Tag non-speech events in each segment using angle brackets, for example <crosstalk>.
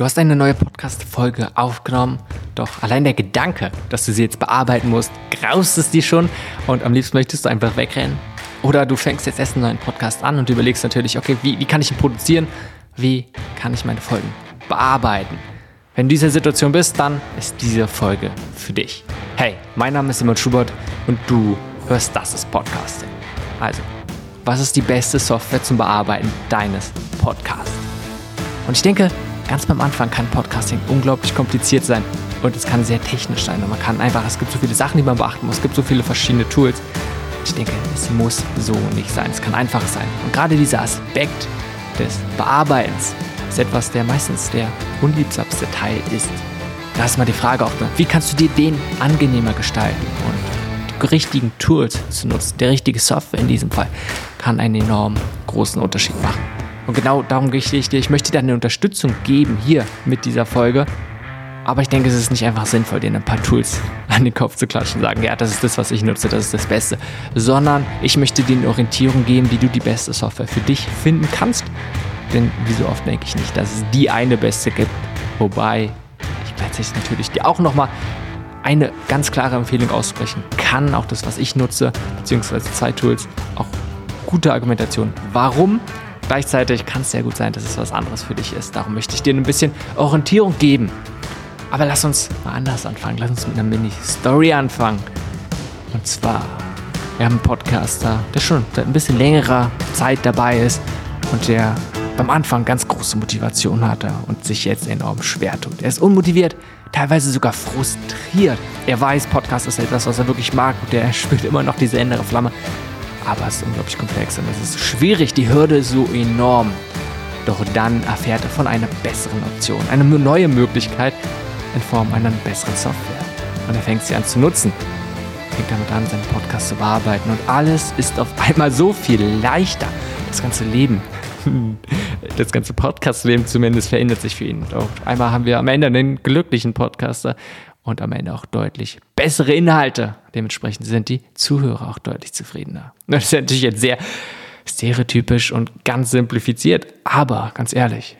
Du hast eine neue Podcast-Folge aufgenommen, doch allein der Gedanke, dass du sie jetzt bearbeiten musst, graust es dir schon und am liebsten möchtest du einfach wegrennen. Oder du fängst jetzt erst einen neuen Podcast an und überlegst natürlich, okay, wie, wie kann ich ihn produzieren? Wie kann ich meine Folgen bearbeiten? Wenn du in dieser Situation bist, dann ist diese Folge für dich. Hey, mein Name ist Simon Schubert und du hörst Das ist Podcasting. Also, was ist die beste Software zum Bearbeiten deines Podcasts? Und ich denke, ganz beim Anfang kann Podcasting unglaublich kompliziert sein und es kann sehr technisch sein. Und man kann einfach, es gibt so viele Sachen, die man beachten muss, es gibt so viele verschiedene Tools. Ich denke, es muss so nicht sein. Es kann einfach sein. Und gerade dieser Aspekt des Bearbeitens ist etwas, der meistens der unliebsamste Teil ist. Da ist mal die Frage auch, wie kannst du dir den angenehmer gestalten? Und die richtigen Tools zu nutzen, die richtige Software in diesem Fall, kann einen enorm großen Unterschied machen. Und genau darum gehe ich dir. Ich möchte dir eine Unterstützung geben hier mit dieser Folge. Aber ich denke, es ist nicht einfach sinnvoll, dir ein paar Tools <laughs> an den Kopf zu klatschen und sagen, ja, das ist das, was ich nutze, das ist das Beste. Sondern ich möchte dir eine Orientierung geben, wie du die beste Software für dich finden kannst. Denn wie so oft denke ich nicht, dass es die eine beste gibt. Wobei ich gleichzeitig natürlich dir auch nochmal eine ganz klare Empfehlung aussprechen kann. Auch das, was ich nutze, beziehungsweise zwei Tools, auch gute Argumentation. Warum? Gleichzeitig kann es sehr gut sein, dass es was anderes für dich ist. Darum möchte ich dir ein bisschen Orientierung geben. Aber lass uns mal anders anfangen. Lass uns mit einer Mini-Story anfangen. Und zwar, wir haben einen Podcaster, der schon seit ein bisschen längerer Zeit dabei ist und der beim Anfang ganz große Motivation hatte und sich jetzt enorm schwer tut. Er ist unmotiviert, teilweise sogar frustriert. Er weiß, Podcast ist etwas, was er wirklich mag und er <laughs> spürt immer noch diese innere Flamme aber es ist unglaublich komplex und es ist schwierig, die Hürde ist so enorm. Doch dann erfährt er von einer besseren Option, eine neue Möglichkeit in Form einer besseren Software. Und er fängt sie an zu nutzen. Fängt damit an, seinen Podcast zu bearbeiten und alles ist auf einmal so viel leichter. Das ganze Leben, <laughs> das ganze Podcast-Leben zumindest verändert sich für ihn. Und auf einmal haben wir am Ende einen glücklichen Podcaster und am Ende auch deutlich bessere Inhalte. Dementsprechend sind die Zuhörer auch deutlich zufriedener. <laughs> Das ist natürlich jetzt sehr stereotypisch und ganz simplifiziert, aber ganz ehrlich,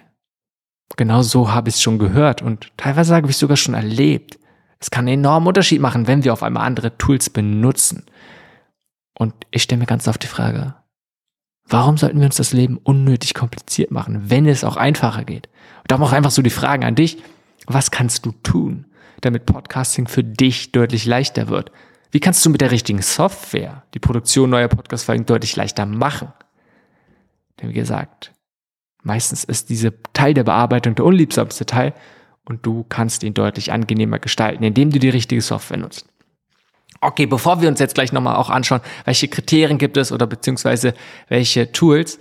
genau so habe ich es schon gehört und teilweise habe ich es sogar schon erlebt. Es kann einen enormen Unterschied machen, wenn wir auf einmal andere Tools benutzen. Und ich stelle mir ganz oft die Frage, warum sollten wir uns das Leben unnötig kompliziert machen, wenn es auch einfacher geht? Und darum auch einfach so die Fragen an dich, was kannst du tun? Damit Podcasting für dich deutlich leichter wird? Wie kannst du mit der richtigen Software die Produktion neuer Podcast-Folgen deutlich leichter machen? Denn wie gesagt, meistens ist diese Teil der Bearbeitung der unliebsamste Teil und du kannst ihn deutlich angenehmer gestalten, indem du die richtige Software nutzt. Okay, bevor wir uns jetzt gleich nochmal auch anschauen, welche Kriterien gibt es oder beziehungsweise welche Tools,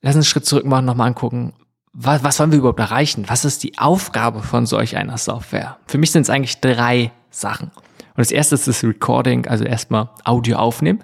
lass uns einen Schritt zurück machen, nochmal angucken, was, was wollen wir überhaupt erreichen? Was ist die Aufgabe von solch einer Software? Für mich sind es eigentlich drei Sachen. Und das erste ist das Recording, also erstmal Audio aufnehmen.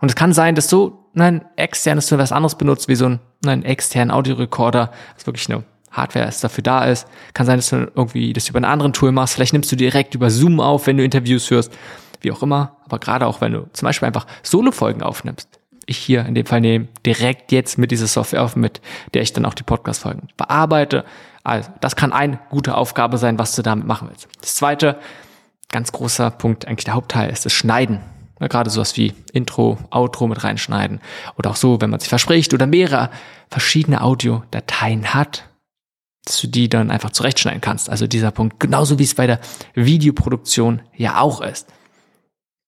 Und es kann sein, dass du ein externes für was anderes benutzt, wie so ein, einen externen Audiorekorder, das wirklich eine Hardware ist, dafür da ist. Kann sein, dass du irgendwie das über einen anderen Tool machst. Vielleicht nimmst du direkt über Zoom auf, wenn du Interviews hörst, wie auch immer. Aber gerade auch, wenn du zum Beispiel einfach Solo-Folgen aufnimmst ich hier in dem Fall nehme, direkt jetzt mit dieser Software auf, mit der ich dann auch die Podcast-Folgen bearbeite. Also, das kann eine gute Aufgabe sein, was du damit machen willst. Das zweite, ganz großer Punkt, eigentlich der Hauptteil, ist das Schneiden. Ja, gerade sowas wie Intro, Outro mit reinschneiden. Oder auch so, wenn man sich verspricht oder mehrere verschiedene Audiodateien hat, dass du die dann einfach zurechtschneiden kannst. Also dieser Punkt, genauso wie es bei der Videoproduktion ja auch ist.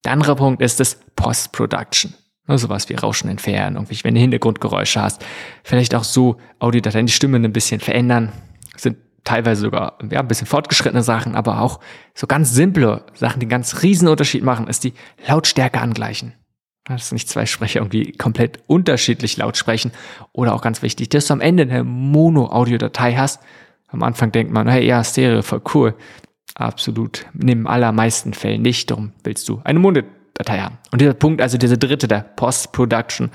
Der andere Punkt ist das Post-Production. Ne, sowas wie Rauschen entfernen, irgendwie, wenn du Hintergrundgeräusche hast. Vielleicht auch so Audiodateien, die Stimme ein bisschen verändern. sind teilweise sogar ja, ein bisschen fortgeschrittene Sachen, aber auch so ganz simple Sachen, die einen ganz riesen Unterschied machen, ist die Lautstärke angleichen. Dass nicht zwei Sprecher irgendwie komplett unterschiedlich laut sprechen. Oder auch ganz wichtig, dass du am Ende eine Mono-Audiodatei hast. Am Anfang denkt man, hey, ja, Stereo, voll cool. Absolut. In den allermeisten Fällen nicht. Darum willst du eine Mono Datei haben. Und dieser Punkt, also dieser dritte, der Post-Production,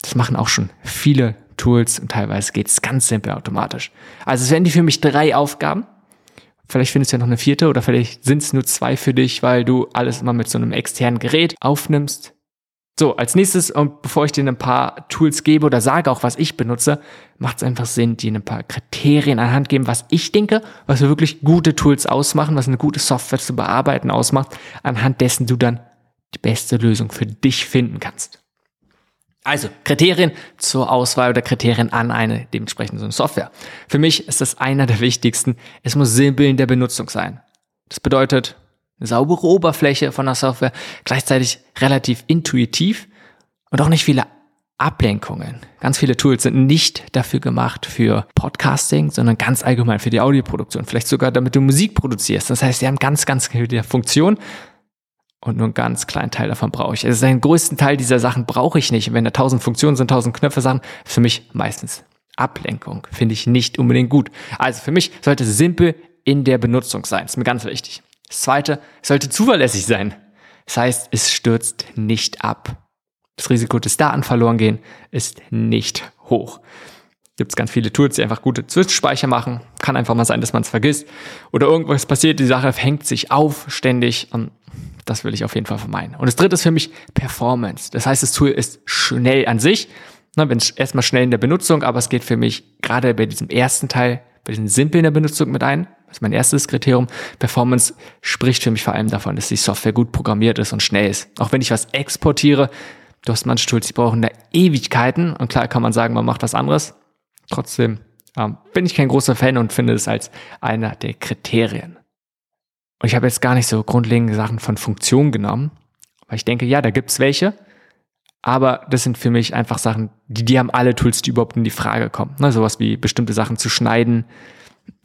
das machen auch schon viele Tools und teilweise geht es ganz simpel automatisch. Also es wären die für mich drei Aufgaben. Vielleicht findest du ja noch eine vierte oder vielleicht sind es nur zwei für dich, weil du alles immer mit so einem externen Gerät aufnimmst. So, als nächstes, und bevor ich dir ein paar Tools gebe oder sage auch, was ich benutze, macht es einfach Sinn, dir ein paar Kriterien anhand geben, was ich denke, was wir wirklich gute Tools ausmachen, was eine gute Software zu bearbeiten ausmacht, anhand dessen du dann die beste Lösung für dich finden kannst. Also Kriterien zur Auswahl oder Kriterien an eine dementsprechende Software. Für mich ist das einer der wichtigsten. Es muss simpel in der Benutzung sein. Das bedeutet, eine saubere Oberfläche von der Software, gleichzeitig relativ intuitiv und auch nicht viele Ablenkungen. Ganz viele Tools sind nicht dafür gemacht für Podcasting, sondern ganz allgemein für die Audioproduktion. Vielleicht sogar damit du Musik produzierst. Das heißt, sie haben ganz, ganz viele Funktionen und nur einen ganz kleinen Teil davon brauche ich. Also den größten Teil dieser Sachen brauche ich nicht. Wenn da tausend Funktionen sind, tausend Knöpfe Sachen, für mich meistens Ablenkung. Finde ich nicht unbedingt gut. Also für mich sollte es simpel in der Benutzung sein. ist mir ganz wichtig. Das zweite, es sollte zuverlässig sein. Das heißt, es stürzt nicht ab. Das Risiko, dass Daten verloren gehen, ist nicht hoch. Gibt es ganz viele Tools, die einfach gute Zwischenspeicher machen. Kann einfach mal sein, dass man es vergisst. Oder irgendwas passiert, die Sache hängt sich auf ständig. Und das will ich auf jeden Fall vermeiden. Und das dritte ist für mich Performance. Das heißt, das Tool ist schnell an sich. Na, wenn erstmal schnell in der Benutzung, aber es geht für mich gerade bei diesem ersten Teil, bei diesem Simpel in der Benutzung mit ein. Das ist mein erstes Kriterium. Performance spricht für mich vor allem davon, dass die Software gut programmiert ist und schnell ist. Auch wenn ich was exportiere, du hast manche Tools, die brauchen da Ewigkeiten. Und klar kann man sagen, man macht was anderes. Trotzdem ähm, bin ich kein großer Fan und finde es als einer der Kriterien. Und ich habe jetzt gar nicht so grundlegende Sachen von Funktion genommen, weil ich denke, ja, da gibt's welche. Aber das sind für mich einfach Sachen, die, die haben alle Tools, die überhaupt in die Frage kommen. Ne, sowas wie bestimmte Sachen zu schneiden,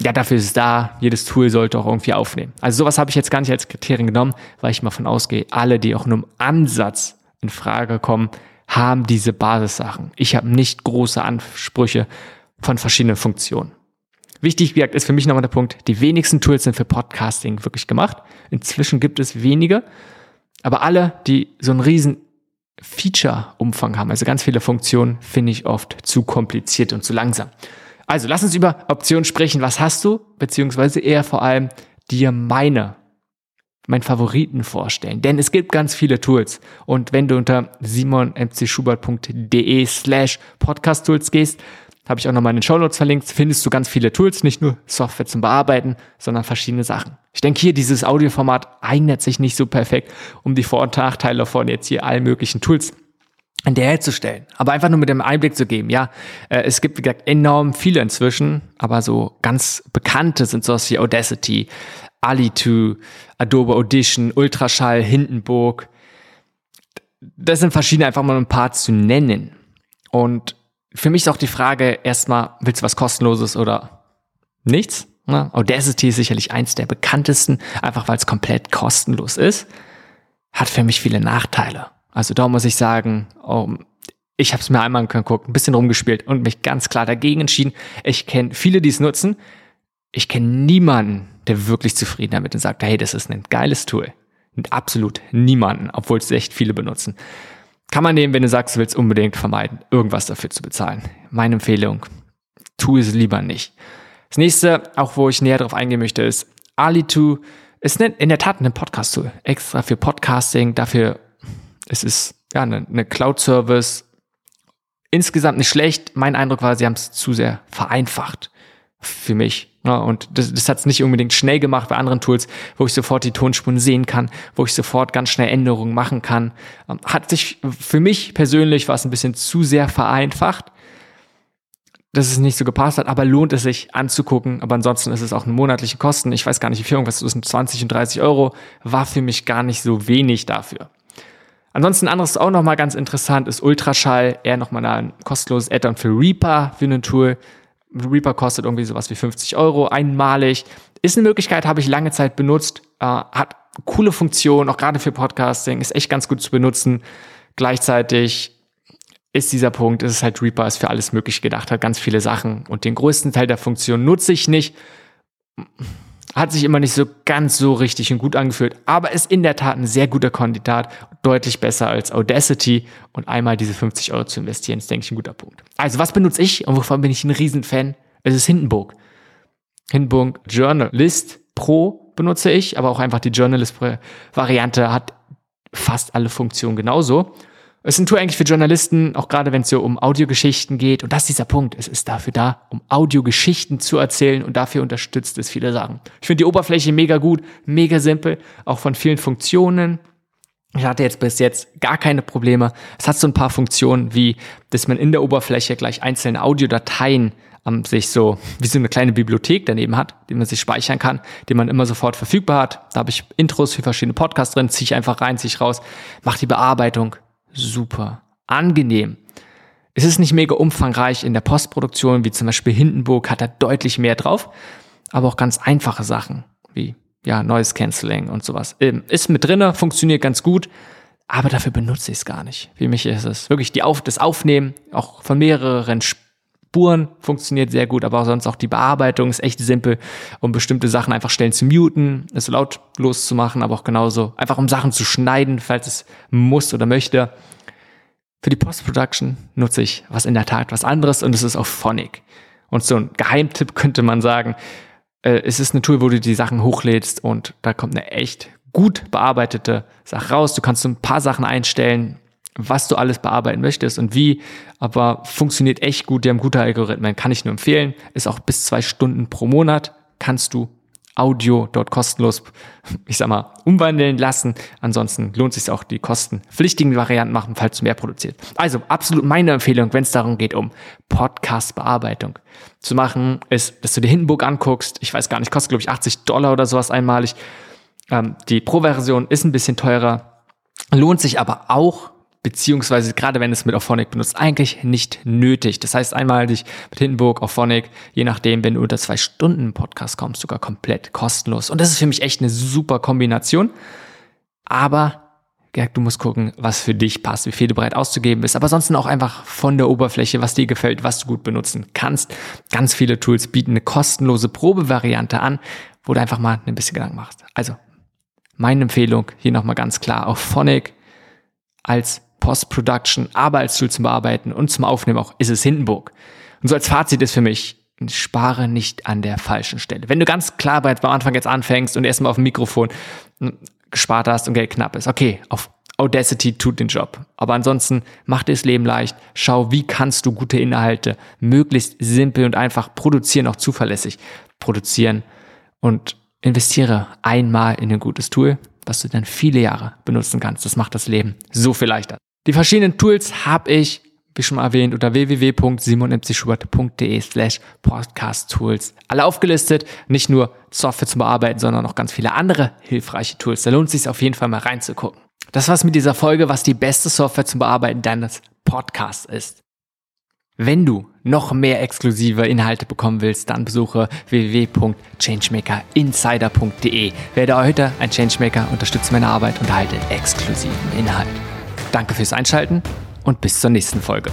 ja, dafür ist es da. Jedes Tool sollte auch irgendwie aufnehmen. Also sowas habe ich jetzt gar nicht als Kriterien genommen, weil ich mal von ausgehe, alle, die auch nur im Ansatz in Frage kommen, haben diese Basissachen. Ich habe nicht große Ansprüche von verschiedenen Funktionen. Wichtig, wie gesagt, ist für mich nochmal der Punkt, die wenigsten Tools sind für Podcasting wirklich gemacht. Inzwischen gibt es wenige, aber alle, die so einen riesen Feature-Umfang haben, also ganz viele Funktionen, finde ich oft zu kompliziert und zu langsam. Also lass uns über Optionen sprechen. Was hast du? Beziehungsweise eher vor allem dir meine, meinen Favoriten vorstellen. Denn es gibt ganz viele Tools. Und wenn du unter simonmcschubert.de slash podcast tools gehst, habe ich auch nochmal in den Show Notes verlinkt, findest du ganz viele Tools, nicht nur Software zum Bearbeiten, sondern verschiedene Sachen. Ich denke hier, dieses Audioformat eignet sich nicht so perfekt, um die Vor- und Nachteile von jetzt hier allen möglichen Tools an der herzustellen. Aber einfach nur mit dem Einblick zu geben. Ja, äh, es gibt, wie gesagt, enorm viele inzwischen, aber so ganz bekannte sind sowas wie Audacity, Ali2, Adobe Audition, Ultraschall, Hindenburg. Das sind verschiedene, einfach mal ein paar zu nennen. Und für mich ist auch die Frage erstmal, willst du was kostenloses oder nichts? Ne? Audacity ist sicherlich eins der bekanntesten, einfach weil es komplett kostenlos ist. Hat für mich viele Nachteile. Also da muss ich sagen, oh, ich habe es mir einmal angeguckt, ein bisschen rumgespielt und mich ganz klar dagegen entschieden. Ich kenne viele, die es nutzen. Ich kenne niemanden, der wirklich zufrieden damit und sagt, hey, das ist ein geiles Tool. Und absolut niemanden, obwohl es echt viele benutzen. Kann man nehmen, wenn du sagst, du willst unbedingt vermeiden, irgendwas dafür zu bezahlen. Meine Empfehlung, tu es lieber nicht. Das nächste, auch wo ich näher drauf eingehen möchte, ist Ali2 ist in der Tat ein Podcast-Tool. Extra für Podcasting, dafür es ist ja eine, eine Cloud-Service. Insgesamt nicht schlecht. Mein Eindruck war, sie haben es zu sehr vereinfacht für mich. Ja, und das, das hat es nicht unbedingt schnell gemacht bei anderen Tools, wo ich sofort die Tonspuren sehen kann, wo ich sofort ganz schnell Änderungen machen kann. Ähm, hat sich für mich persönlich war es ein bisschen zu sehr vereinfacht, dass es nicht so gepasst hat, aber lohnt es sich anzugucken. Aber ansonsten ist es auch eine monatliche Kosten. Ich weiß gar nicht, wie viel irgendwas zwischen 20 und 30 Euro war für mich gar nicht so wenig dafür. Ansonsten anderes auch nochmal ganz interessant ist Ultraschall, eher nochmal ein kostenloses Add-on für Reaper für ein Tool. Reaper kostet irgendwie sowas wie 50 Euro einmalig. Ist eine Möglichkeit, habe ich lange Zeit benutzt, äh, hat coole Funktion, auch gerade für Podcasting, ist echt ganz gut zu benutzen. Gleichzeitig ist dieser Punkt, ist es halt Reaper ist für alles möglich gedacht, hat ganz viele Sachen und den größten Teil der Funktion nutze ich nicht hat sich immer nicht so ganz so richtig und gut angefühlt, aber ist in der Tat ein sehr guter Kandidat, deutlich besser als Audacity und einmal diese 50 Euro zu investieren, ist, denke ich, ein guter Punkt. Also, was benutze ich und wovon bin ich ein Riesenfan? Es ist Hindenburg. Hindenburg Journalist Pro benutze ich, aber auch einfach die Journalist-Variante hat fast alle Funktionen genauso. Es ist ein Tool eigentlich für Journalisten, auch gerade wenn es so um Audiogeschichten geht. Und das ist dieser Punkt. Es ist dafür da, um Audiogeschichten zu erzählen und dafür unterstützt es viele Sachen. Ich finde die Oberfläche mega gut, mega simpel, auch von vielen Funktionen. Ich hatte jetzt bis jetzt gar keine Probleme. Es hat so ein paar Funktionen, wie, dass man in der Oberfläche gleich einzelne Audiodateien ähm, sich so wie so eine kleine Bibliothek daneben hat, die man sich speichern kann, die man immer sofort verfügbar hat. Da habe ich Intros für verschiedene Podcasts drin, ziehe ich einfach rein, ziehe ich raus, mache die Bearbeitung, super angenehm. Es ist nicht mega umfangreich in der Postproduktion, wie zum Beispiel Hindenburg hat da deutlich mehr drauf, aber auch ganz einfache Sachen wie ja, Noise Cancelling und sowas. Ähm, ist mit drinne, funktioniert ganz gut, aber dafür benutze ich es gar nicht. Für mich ist es wirklich die Auf das Aufnehmen, auch von mehreren Spuren funktioniert sehr gut, aber auch sonst auch die Bearbeitung ist echt simpel, um bestimmte Sachen einfach stellen zu muten, es lautlos zu machen, aber auch genauso einfach um Sachen zu schneiden, falls es muss oder möchte. Für die Post-Production nutze ich was in der Tat was anderes und es ist auch Phonic. Und so ein Geheimtipp könnte man sagen, äh, es ist ein Tool, wo du die Sachen hochlädst und da kommt eine echt gut bearbeitete Sache raus. Du kannst so ein paar Sachen einstellen, was du alles bearbeiten möchtest und wie, aber funktioniert echt gut. Die haben gute Algorithmen, kann ich nur empfehlen. Ist auch bis zwei Stunden pro Monat kannst du Audio dort kostenlos, ich sag mal, umwandeln lassen. Ansonsten lohnt sich auch die kostenpflichtigen Varianten machen, falls du mehr produziert. Also absolut meine Empfehlung, wenn es darum geht, um Podcast-Bearbeitung zu machen, ist, dass du dir Hindenburg anguckst. Ich weiß gar nicht, kostet glaube ich 80 Dollar oder sowas einmalig. Ähm, die Pro-Version ist ein bisschen teurer, lohnt sich aber auch beziehungsweise gerade wenn es mit Auphonic benutzt, eigentlich nicht nötig. Das heißt, einmalig mit Hindenburg, Auphonic, je nachdem, wenn du unter zwei Stunden Podcast kommst, sogar komplett kostenlos. Und das ist für mich echt eine super Kombination. Aber ja, du musst gucken, was für dich passt, wie viel du bereit auszugeben bist. Aber sonst auch einfach von der Oberfläche, was dir gefällt, was du gut benutzen kannst. Ganz viele Tools bieten eine kostenlose Probevariante an, wo du einfach mal ein bisschen Gedanken machst. Also, meine Empfehlung hier nochmal ganz klar auf Phonic als Post-Production, aber als Tool zum Bearbeiten und zum Aufnehmen auch, ist es Hindenburg. Und so als Fazit ist für mich, spare nicht an der falschen Stelle. Wenn du ganz klar beim Anfang jetzt anfängst und erstmal auf dem Mikrofon hm, gespart hast und Geld knapp ist, okay, auf Audacity tut den Job. Aber ansonsten mach dir das Leben leicht. Schau, wie kannst du gute Inhalte möglichst simpel und einfach produzieren, auch zuverlässig produzieren und investiere einmal in ein gutes Tool, was du dann viele Jahre benutzen kannst. Das macht das Leben so viel leichter. Die verschiedenen Tools habe ich, wie schon erwähnt, unter www.simonmcschubert.de slash podcast tools alle aufgelistet. Nicht nur Software zum Bearbeiten, sondern auch ganz viele andere hilfreiche Tools. Da lohnt es sich auf jeden Fall mal reinzugucken. Das war's mit dieser Folge, was die beste Software zum Bearbeiten deines Podcasts ist. Wenn du noch mehr exklusive Inhalte bekommen willst, dann besuche www.changemakerinsider.de. Werde heute ein Changemaker, unterstütze meine Arbeit und erhalte exklusiven Inhalt. Danke fürs Einschalten und bis zur nächsten Folge.